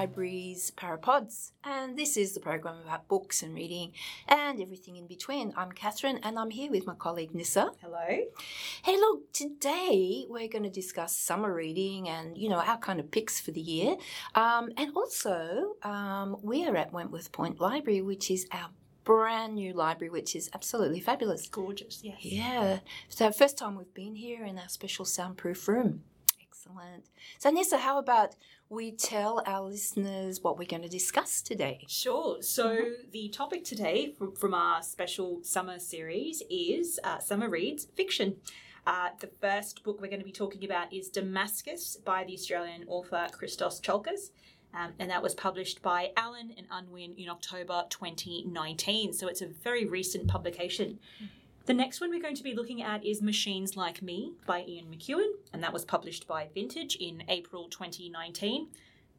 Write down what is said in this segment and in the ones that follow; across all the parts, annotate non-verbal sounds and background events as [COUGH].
Libraries Parapods, and this is the program about books and reading and everything in between. I'm Catherine, and I'm here with my colleague Nissa. Hello. Hey, look, today we're going to discuss summer reading and you know our kind of picks for the year, um, and also um, we are at Wentworth Point Library, which is our brand new library, which is absolutely fabulous. Gorgeous, yes. Yeah, so first time we've been here in our special soundproof room. Excellent. So, Nissa, how about we tell our listeners what we're going to discuss today? Sure. So, the topic today from, from our special summer series is uh, Summer Reads Fiction. Uh, the first book we're going to be talking about is Damascus by the Australian author Christos Tsiolkas. Um, and that was published by Allen and Unwin in October 2019. So it's a very recent publication. The next one we're going to be looking at is Machines Like Me by Ian McEwan, and that was published by Vintage in April 2019.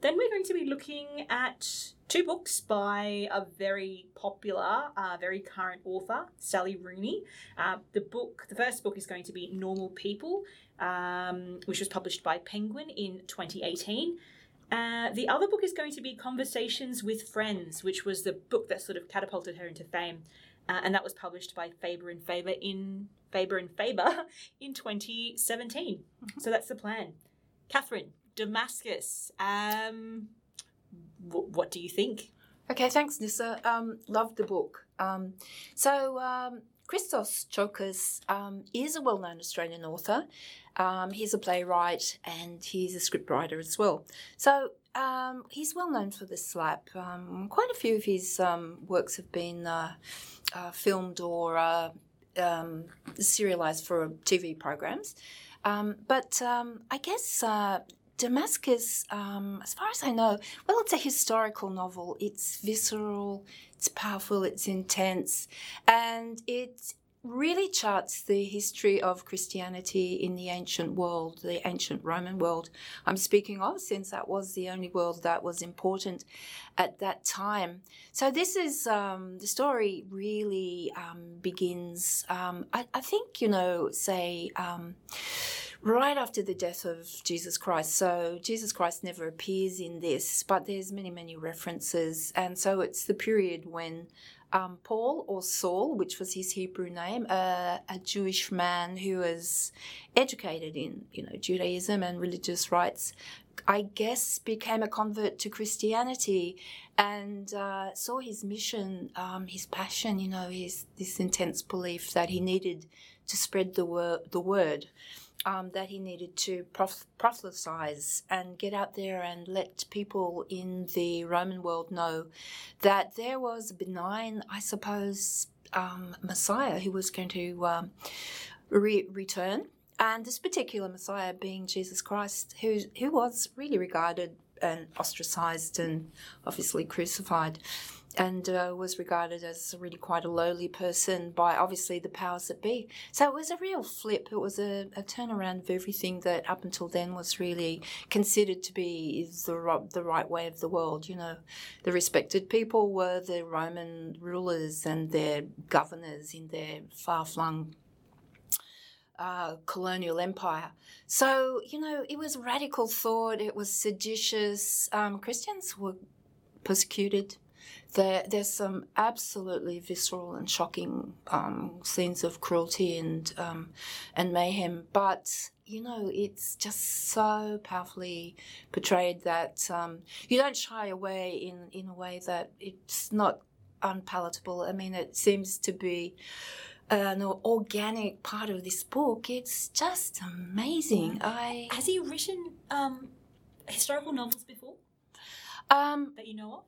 Then we're going to be looking at two books by a very popular, uh, very current author, Sally Rooney. Uh, the book, the first book is going to be Normal People, um, which was published by Penguin in 2018. Uh, the other book is going to be Conversations with Friends, which was the book that sort of catapulted her into fame, uh, and that was published by Faber and Faber in Faber and Faber [LAUGHS] in 2017. So that's the plan. Catherine, Damascus. Um, wh- what do you think? Okay, thanks, Nissa. Um, love the book. Um, so, um, Christos Tsiolkas um, is a well known Australian author. Um, he's a playwright and he's a scriptwriter as well. So, um, he's well known for the slap. Um, quite a few of his um, works have been uh, uh, filmed or uh, um, serialized for TV programs. Um, but um, I guess uh, Damascus, um, as far as I know, well, it's a historical novel. It's visceral, it's powerful, it's intense, and it really charts the history of Christianity in the ancient world, the ancient Roman world. I'm speaking of, since that was the only world that was important at that time. So this is um, the story. Really um, begins. Um, I, I, think you know, say um, right after the death of Jesus Christ. So Jesus Christ never appears in this, but there's many, many references, and so it's the period when um, Paul or Saul, which was his Hebrew name, uh, a Jewish man who was educated in you know Judaism and religious rites, I guess became a convert to Christianity and uh, saw his mission, um, his passion, you know, his this intense belief that he needed to spread the word, the word um, that he needed to prof- proselytize and get out there and let people in the Roman world know that there was a benign, I suppose, um, Messiah who was going to um, re- return. And this particular Messiah being Jesus Christ, who, who was really regarded and ostracized and obviously crucified and uh, was regarded as really quite a lowly person by obviously the powers that be. So it was a real flip. It was a, a turnaround of everything that up until then was really considered to be the, the right way of the world. You know, the respected people were the Roman rulers and their governors in their far flung uh, colonial empire. So, you know, it was radical thought, it was seditious. Um, Christians were persecuted. There, there's some absolutely visceral and shocking um, scenes of cruelty and um, and mayhem, but you know it's just so powerfully portrayed that um, you don't shy away in in a way that it's not unpalatable. I mean, it seems to be an organic part of this book. It's just amazing. I Has he written um, historical novels before um, that you know of?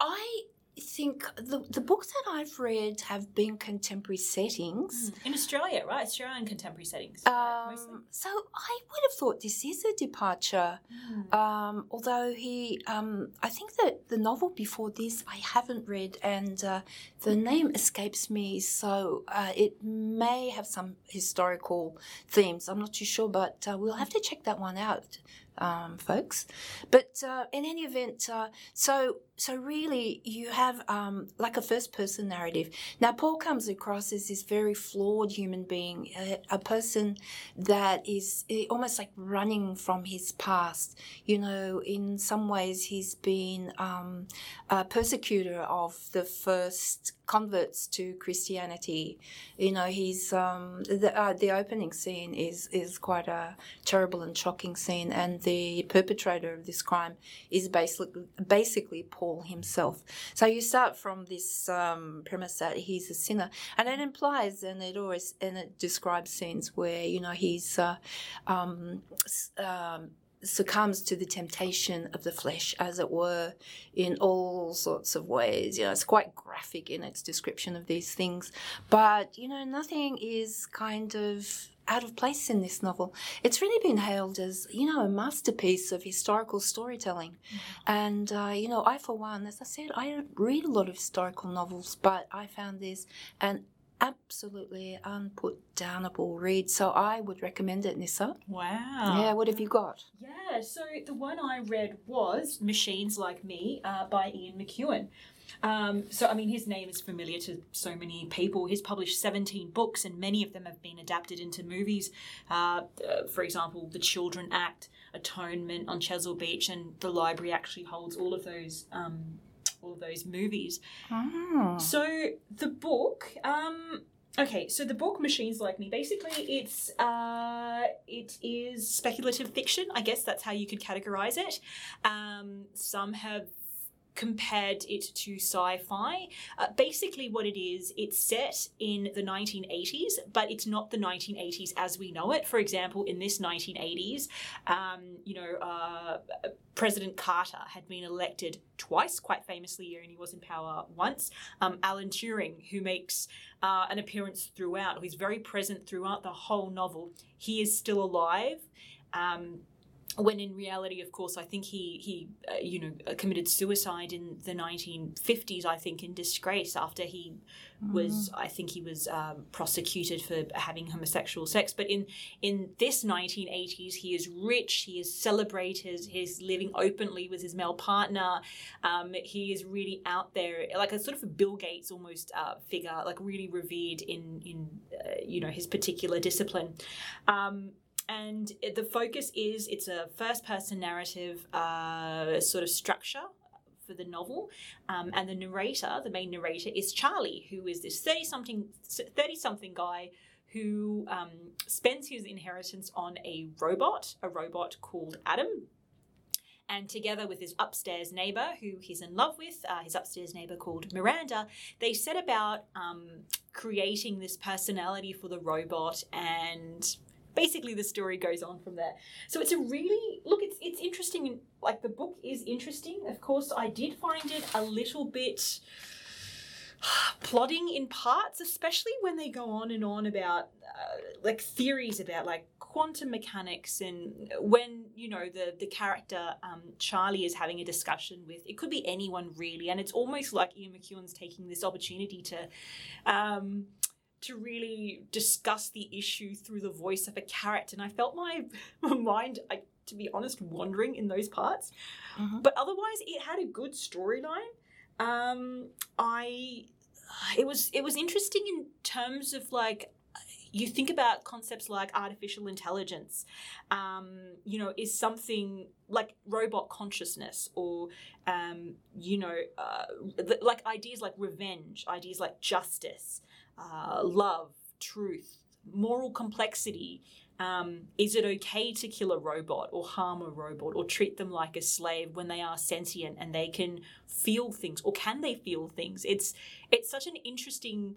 I think the the books that I've read have been contemporary settings. In Australia, right? Australian contemporary settings. right. Um, so I would have thought this is a departure. Mm. Um, although he, um, I think that the novel before this I haven't read, and uh, the name escapes me. So uh, it may have some historical themes. I'm not too sure, but uh, we'll have to check that one out. Um, folks. But uh, in any event, uh, so so really you have um, like a first person narrative. Now Paul comes across as this very flawed human being, a, a person that is eh, almost like running from his past. You know, in some ways he's been um, a persecutor of the first converts to Christianity. You know, he's um, the uh, the opening scene is is quite a terrible and shocking scene, and the perpetrator of this crime is basically basically Paul himself. So you start from this um, premise that he's a sinner, and it implies and it always and it describes scenes where you know he's uh, um, um succumbs to the temptation of the flesh, as it were, in all sorts of ways. You know, it's quite graphic in its description of these things, but you know, nothing is kind of out of place in this novel. It's really been hailed as, you know, a masterpiece of historical storytelling. Mm-hmm. And, uh, you know, I, for one, as I said, I don't read a lot of historical novels, but I found this an absolutely unputdownable read. So I would recommend it, Nissa. Wow. Yeah, what have you got? Yeah, so the one I read was Machines Like Me uh, by Ian McEwan. Um, so, I mean, his name is familiar to so many people. He's published 17 books, and many of them have been adapted into movies. Uh, uh, for example, The Children Act, Atonement on Chesil Beach, and the library actually holds all of those. Um, all of those movies. Oh. So the book, um, okay, so the book Machines Like Me, basically it's uh, it is speculative fiction. I guess that's how you could categorize it. Um, some have compared it to sci-fi. Uh, basically, what it is, it's set in the 1980s, but it's not the 1980s as we know it. For example, in this 1980s, um, you know, uh, President Carter had been elected twice, quite famously. And he was in power once. Um, Alan Turing, who makes uh, an appearance throughout, who's very present throughout the whole novel, he is still alive. Um, when in reality, of course, I think he he uh, you know uh, committed suicide in the 1950s. I think in disgrace after he mm. was I think he was um, prosecuted for having homosexual sex. But in in this 1980s, he is rich. He is celebrated. He's living openly with his male partner. Um, he is really out there, like a sort of a Bill Gates almost uh, figure, like really revered in in uh, you know his particular discipline. Um, and the focus is it's a first person narrative uh, sort of structure for the novel. Um, and the narrator the main narrator is charlie who is this 30 something 30 something guy who um, spends his inheritance on a robot a robot called adam. And together with his upstairs neighbor, who he's in love with, uh, his upstairs neighbor called Miranda, they set about um, creating this personality for the robot and basically the story goes on from there. So it's a really look. It's it's interesting. Like the book is interesting. Of course, I did find it a little bit [SIGHS] plodding in parts, especially when they go on and on about uh, like theories about like quantum mechanics and when you know the the character um, Charlie is having a discussion with it could be anyone really, and it's almost like Ian McEwan's taking this opportunity to. Um, to really discuss the issue through the voice of a carrot, And I felt [LAUGHS] my, mind, I, to be honest, wandering in those parts. Mm-hmm. But otherwise, it had a good storyline. Um, I, it was it was interesting in terms of like you think about concepts like artificial intelligence, um, you know, is something like robot consciousness or, um, you know, uh, like ideas like revenge, ideas like justice, uh, love, truth, moral complexity. Um, is it okay to kill a robot or harm a robot or treat them like a slave when they are sentient and they can feel things or can they feel things? It's it's such an interesting,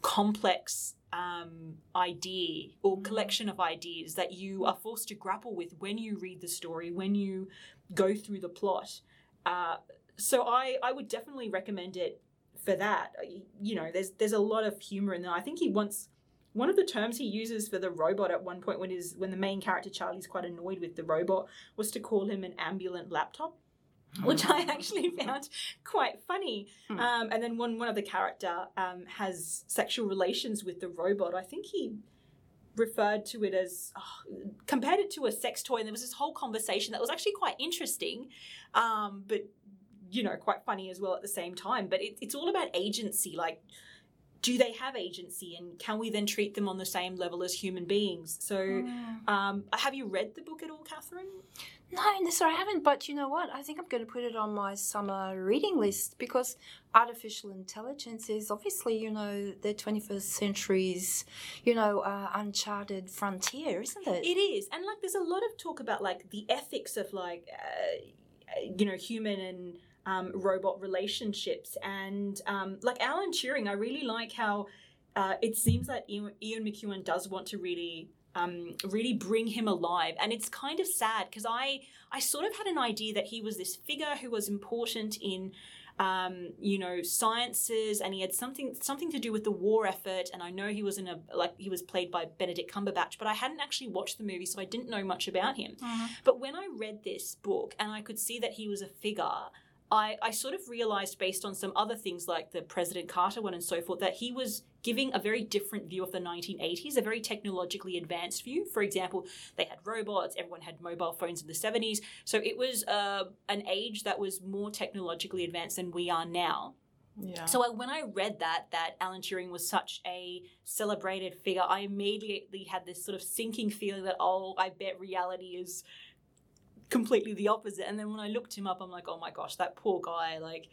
complex um, idea or mm. collection of ideas that you are forced to grapple with when you read the story, when you go through the plot. Uh, so I, I would definitely recommend it for that. Uh, you know, there's there's a lot of humor in there. I think he wants one of the terms he uses for the robot at one point when his when the main character Charlie's quite annoyed with the robot was to call him an ambulant laptop. Which I actually [LAUGHS] found quite funny. Hmm. Um, and then one one of the character um, has sexual relations with the robot. I think he referred to it as oh, compared it to a sex toy and there was this whole conversation that was actually quite interesting um, but you know quite funny as well at the same time but it, it's all about agency like do they have agency and can we then treat them on the same level as human beings so Mm. um, have you read the book at all catherine No, no, sorry, I haven't. But you know what? I think I'm going to put it on my summer reading list because artificial intelligence is obviously, you know, the 21st century's, you know, uh, uncharted frontier, isn't it? It is, and like there's a lot of talk about like the ethics of like uh, you know human and um, robot relationships, and um, like Alan Turing, I really like how uh, it seems that Ian, Ian McEwan does want to really. Um, really bring him alive and it's kind of sad because I I sort of had an idea that he was this figure who was important in um, you know sciences and he had something something to do with the war effort and I know he was in a like he was played by Benedict Cumberbatch but I hadn't actually watched the movie so I didn't know much about him Mhm. but when I read this book and I could see that he was a figure I, I sort of realized based on some other things like the President Carter one and so forth that he was giving a very different view of the 1980s, a very technologically advanced view. For example, they had robots, everyone had mobile phones in the 70s. So it was uh, an age that was more technologically advanced than we are now. Yeah. So I, when I read that, that Alan Turing was such a celebrated figure, I immediately had this sort of sinking feeling that, oh, I bet reality is completely the opposite. And then when I looked him up, I'm like, oh my gosh, that poor guy, like,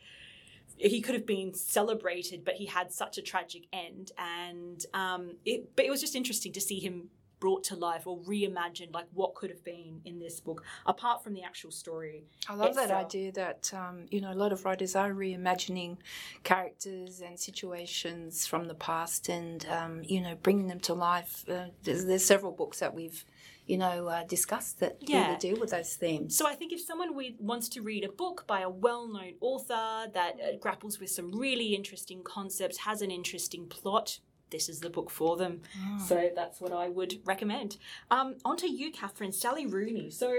he could have been celebrated, but he had such a tragic end. And um, it, but it was just interesting to see him brought to life or reimagined, like what could have been in this book, apart from the actual story. I love that idea that um, you know a lot of writers are reimagining characters and situations from the past and um, you know bringing them to life. Uh, there's, there's several books that we've you know uh, discussed that Yeah. really deal with those themes. So I think if someone we, wants to read a book by a well-known author that uh, grapples with some really interesting concepts, has an interesting plot, this is the book for them. So that's what I would recommend. Um, on to you, Catherine. Sally Rooney. So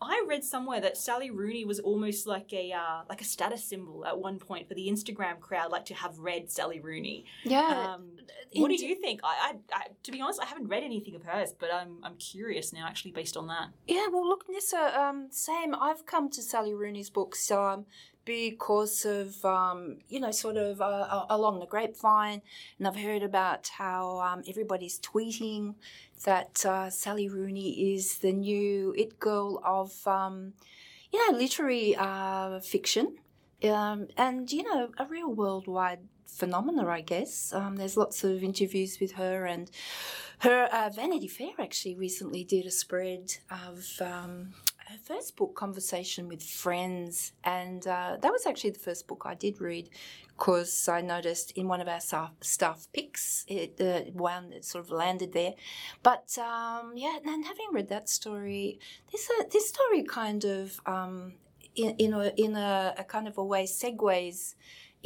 I read somewhere that Sally Rooney was almost like a uh, like a status symbol at one point for the Instagram crowd, like to have read Sally Rooney. yeah, Um, what do you think? I, I, I, to be honest, I haven't read anything of hers, but I'm I'm curious now, actually, based on that. Yeah, well, look, Nissa, um, same. I've come to Sally Rooney's books so um, because of, um, you know, sort of uh, along the grapevine, and I've heard about how um, everybody's tweeting that uh, Sally Rooney is the new it girl of, um, you know, literary uh, fiction, um, and you know, a real worldwide phenomena, I guess. Um, there's lots of interviews with her and. Her uh, Vanity Fair actually recently did a spread of um, her first book, Conversation with Friends, and uh, that was actually the first book I did read because I noticed in one of our staff, staff picks it uh, wound it sort of landed there. But um, yeah, and having read that story, this uh, this story kind of um, in in a, in a, a kind of a way segues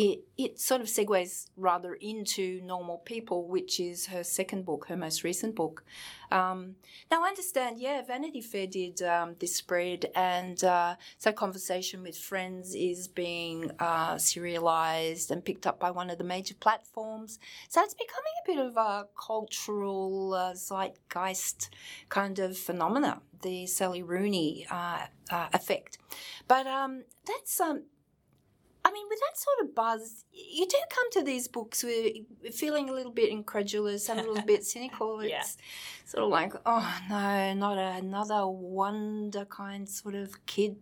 it, it sort of segues rather into Normal People, which is her second book, her most recent book. Um, now, I understand, yeah, Vanity Fair did um, this spread, and uh, so Conversation with Friends is being uh, serialized and picked up by one of the major platforms. So it's becoming a bit of a cultural uh, zeitgeist kind of phenomena, the Sally Rooney uh, uh, effect. But um, that's um, I mean, with that sort of buzz, you do come to these books with feeling a little bit incredulous and a little bit [LAUGHS] cynical. Yeah. It's sort of like, oh no, not another wonder kind sort of kid,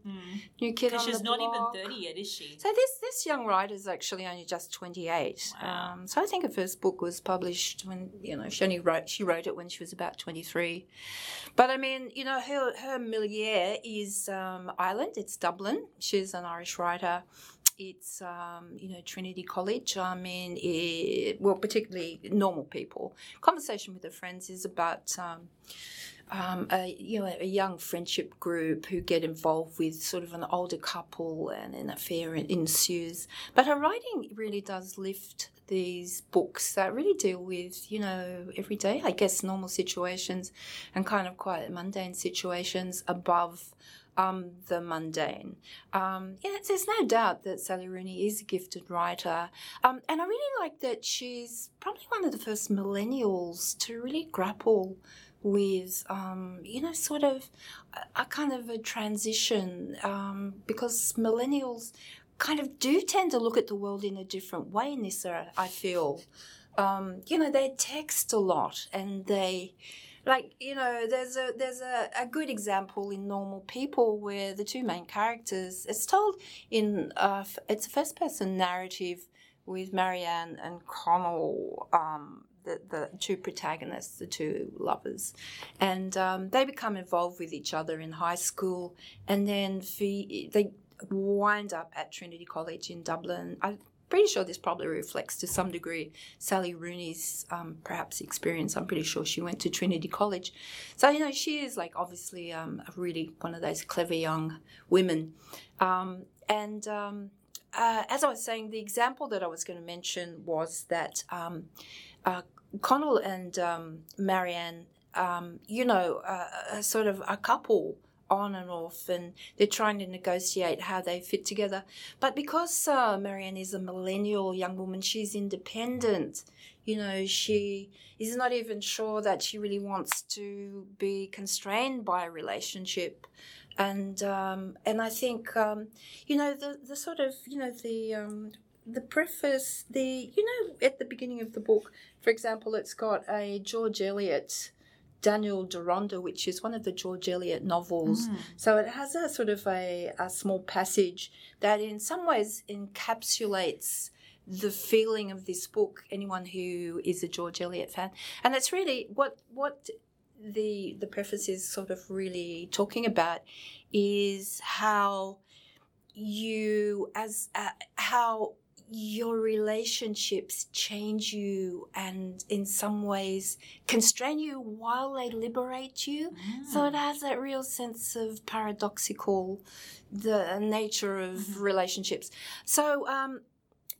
new kid Because on she's the not block. even 30 yet, is she? So this this young writer is actually only just twenty eight. Wow. Um, so I think her first book was published when you know she only wrote she wrote it when she was about twenty three. But I mean, you know, her her milieu is um, Ireland. It's Dublin. She's an Irish writer. It's um, you know Trinity College. I mean, it, well, particularly normal people. Conversation with the friends is about. Um, um, a you know a young friendship group who get involved with sort of an older couple and an affair ensues. But her writing really does lift these books that really deal with you know everyday, I guess, normal situations and kind of quite mundane situations above. Um, the mundane. Um, yeah, there's no doubt that Sally Rooney is a gifted writer. Um, and I really like that she's probably one of the first millennials to really grapple with, um, you know, sort of a, a, kind of a transition um, because millennials kind of do tend to look at the world in a different way, in Nissa, I feel. Um, you know, they text a lot and they like you know there's a there's a, a good example in normal people where the two main characters it's told in uh, it's a first person narrative with marianne and connell um, the, the two protagonists the two lovers. And um, they become involved with each other in high school. And then they wind up at trinity college in dublin. I, pretty sure this probably reflects to some degree Sally Rooney's um, perhaps experience. I'm pretty sure she went to Trinity College. So, you know, she is like obviously um, really one of those clever young women. Um, and um, uh, as I was saying, the example that I was going to mention was that um, uh, Connell and um, Marianne, you know, uh, sort of a couple on and off, and they're trying to negotiate how they fit together. But because uh, Marianne is a millennial young woman, she's independent. You know, she is not even sure that she really wants to be constrained by a relationship. And um, and I think um, you know the the sort of you know the um, the preface the you know at the beginning of the book, for example, it's got a George Eliot Daniel Deronda, which is one of the George Eliot novels. Mm. So it has a sort of a, a small passage that, in some ways, encapsulates the feeling of this book. Anyone who is a George Eliot fan, and it's really what what the the preface is sort of really talking about is how you as uh, how your relationships change you and in some ways constrain you while they liberate you. Mm. So it has that real sense of paradoxical, the nature of mm-hmm. relationships. So, um,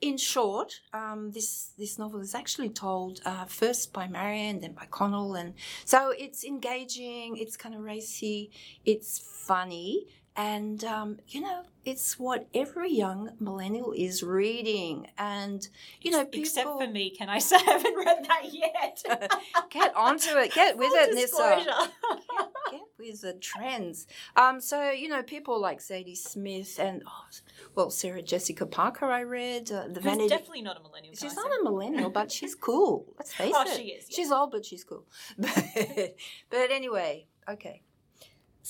in short, um, this this novel is actually told uh, first by Marianne, then by Connell, and so it's engaging. It's kind of racy. It's funny. And, um, you know, it's what every young millennial is reading. And, you know, people... Except for me, can I [LAUGHS] say I haven't read that yet? [LAUGHS] get onto it. Get with it, Nissa. Get, get, with the trends. Um, so, you know, people like Zadie Smith and, oh, well, Sarah Jessica Parker, I read. Uh, the Vanity... definitely not a millennial. She's not a millennial, but she's [LAUGHS] cool. Let's face oh, it. she is. Yeah. She's old, but she's cool. but, but anyway, okay.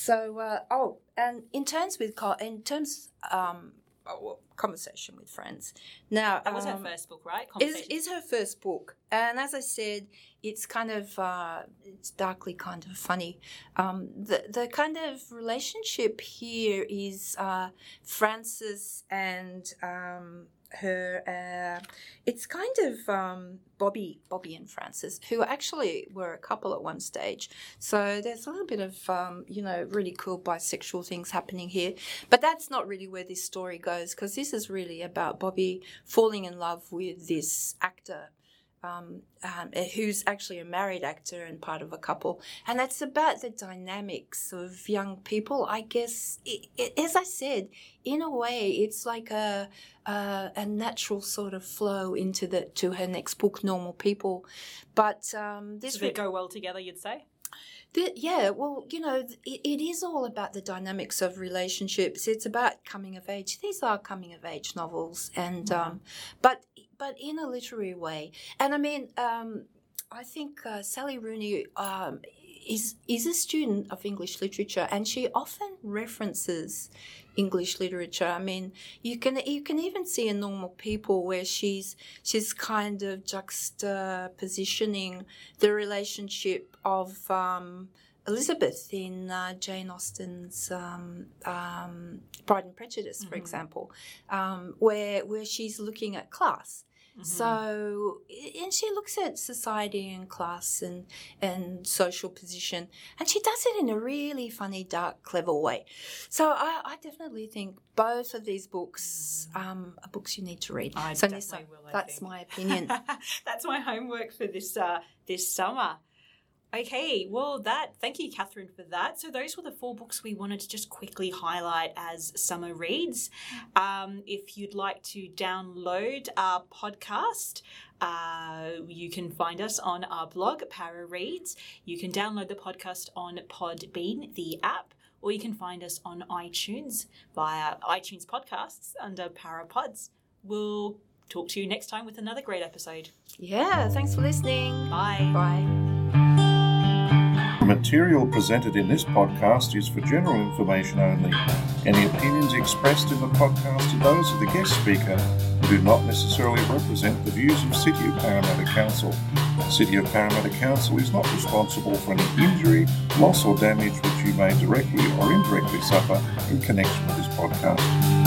So, uh, oh, and in terms with in terms um, oh, conversation with friends. Now that was um, her first book, right? Is is her first book, and as I said, it's kind of uh, it's darkly kind of funny. Um, the the kind of relationship here is uh, Frances and um, her uh, it's kind of um, bobby bobby and frances who actually were a couple at one stage so there's a little bit of um, you know really cool bisexual things happening here but that's not really where this story goes because this is really about bobby falling in love with this actor um, um, eh, who's actually a married actor and part of a couple. And it's about the dynamics of young people. I guess, it, it, as I said, in a way, it's like a, a, a natural sort of flow into the to her next book, Normal People. But um, this so they go well together, you'd say. The, yeah, well, you know, it, it is all about the dynamics of relationships. It's about coming of age. These are coming of age novels, and mm-hmm. um, but but in a literary way. And I mean, um, I think uh, Sally Rooney um, is is a student of English literature, and she often references English literature. I mean, you can you can even see in Normal People where she's she's kind of juxtapositioning the relationship of um, Elizabeth in uh, Jane Austen's um, um, Pride and Prejudice, for mm-hmm. example, um, where where she's looking at class Mm-hmm. So, and she looks at society and class and, and social position, and she does it in a really funny, dark, clever way. So, I, I definitely think both of these books um, are books you need to read. I so, will, that's think. my opinion. [LAUGHS] that's my homework for this uh, this summer. Okay, well, that thank you, Catherine, for that. So those were the four books we wanted to just quickly highlight as summer reads. Um, if you'd like to download our podcast, uh, you can find us on our blog, Para Reads. You can download the podcast on Podbean, the app, or you can find us on iTunes via iTunes podcasts under Parapods. We'll talk to you next time with another great episode. Yeah, thanks for listening. Bye. Bye. The material presented in this podcast is for general information only. Any opinions expressed in the podcast are those of the guest speaker and do not necessarily represent the views of City of Parramatta Council. City of Parramatta Council is not responsible for any injury, loss or damage which you may directly or indirectly suffer in connection with this podcast.